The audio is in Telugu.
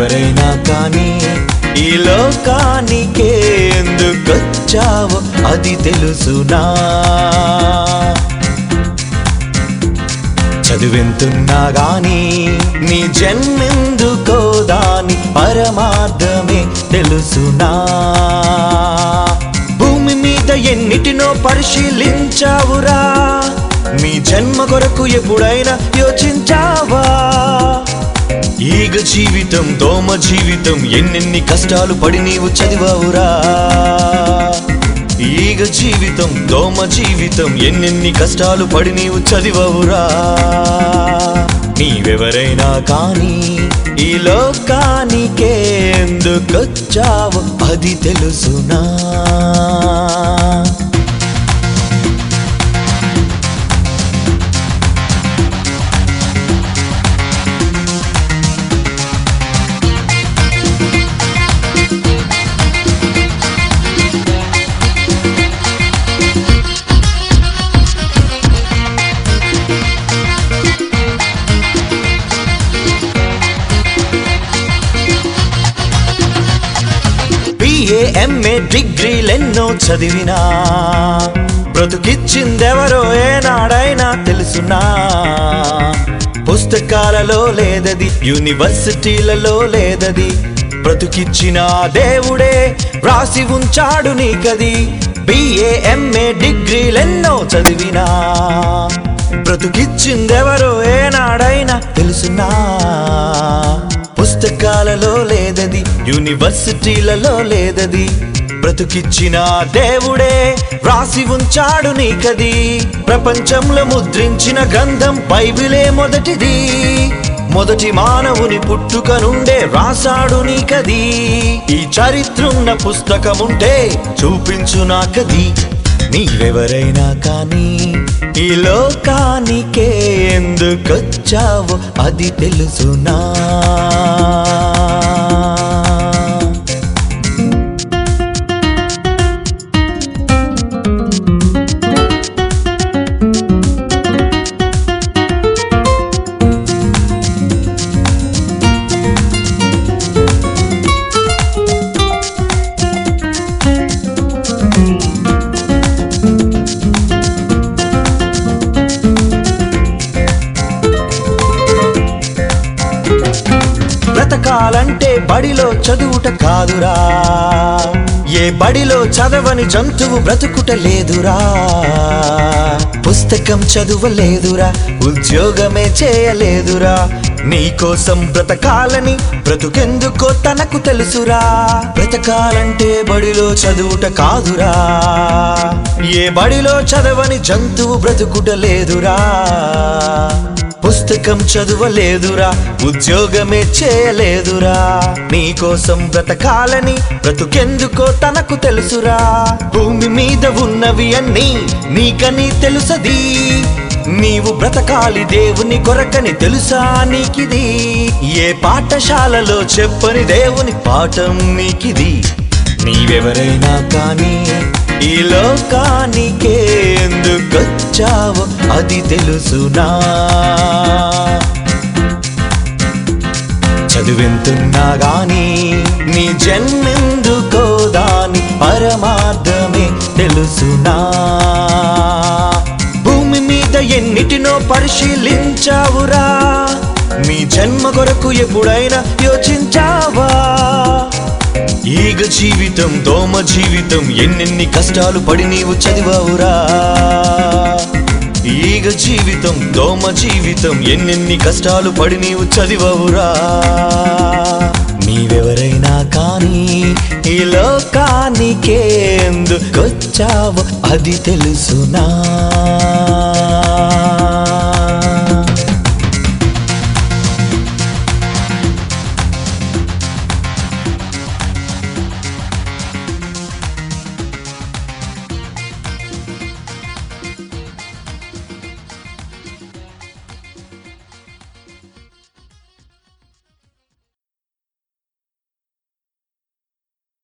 ఎవరైనా కానీ ఈ లోకానికే ఎందుకొచ్చావో అది తెలుసునా? చదువెంతున్నా గాని నీ జన్మెందుకో దాని పరమార్థమే తెలుసునా? భూమి మీద ఎన్నిటినో పరిశీలించావురా? మీ జన్మ కొరకు ఎప్పుడైనా యోచించ జీవితం దోమ జీవితం ఎన్నెన్ని కష్టాలు పడి నీవు చదివావురా. ఈగ జీవితం దోమ జీవితం ఎన్నెన్ని కష్టాలు పడి నీవు చదివావురా. నీవెవరైనా కానీ ఈ లోకానికే ఎందుకొచ్చావు అది తెలుసునా. డిగ్రీలెన్నో చదివినా బ్రతుకిచ్చిందెవరో ఏనాడైనా తెలుసునా. పుస్తకాలలో లేదది యూనివర్సిటీలలో లేదది బ్రతుకిచ్చిన దేవుడే వ్రాసి ఉంచాడు నీకది. బిఏ ఎంఏ డిగ్రీలెన్నో చదివినా బ్రతుకిచ్చిందెవరో ఏనాడైనా తెలుసునా. పుస్తకాలలో లేదది యూనివర్సిటీలలో లేదది బ్రతుకిచ్చిన దేవుడే రాసి ఉంచాడు నీకది ప్రపంచంలో ముద్రించిన గ్రంథం బైబిలే మొదటిది. మొదటి మానవుని పుట్టుక నుండే రాసాడు నీకది ఈ చరిత్రున్న పుస్తకముంటే చూపించు నాకది నీవెవరైనా కానీ ఈ లోకానికే ఎందుకొచ్చావు అది తెలుసునా. బతకాలంటే బడిలో చదువుట కాదురా. ఏ బడిలో చదవని జంతువు బ్రతుకుట లేదురా. పుస్తకం చదువలేదురా ఉద్యోగమే చేయలేదురా. నీకోసం బ్రతకాలని బ్రతుకెందుకో తనకు తెలుసురా. బ్రతకాలంటే బడిలో చదువుట కాదురా. ఏ బడిలో చదవని జంతువు బ్రతుకుట లేదురా. పుస్తకం చదువలేదురా ఉద్యోగమే చేయలేదురా. నీకోసం బ్రతకాలని బ్రతుకెందుకో తనకు తెలుసురా. భూమి మీద ఉన్నవి అన్నీ నీకని తెలుసది. నీవు బ్రతకాలి దేవుని కొరకని తెలుసా నీకిది. ఏ పాఠశాలలో చెప్పని దేవుని పాఠం నీకిది. నీవెవరైనా కానీ ఈ లోకానికే వచ్చావో అది తెలుసునా? చదువెంతున్నా గాని నీ జన్మెందుకోదాని పరమార్థమే తెలుసునా? భూమి మీద ఎన్నిటినో పరిశీలించావురా? మీ జన్మ కొరకు ఎప్పుడైనా యోచించావా? ఈగ జీవితం దోమ జీవితం ఎన్నెన్ని కష్టాలు పడి నీవు చదివావురా? తీగ జీవితం దోమ జీవితం ఎన్నెన్ని కష్టాలు పడి నీవు చదివవురా. నీవెవరైనా కానీ ఈ లోకానికేందుకొచ్చావు అది తెలుసునా.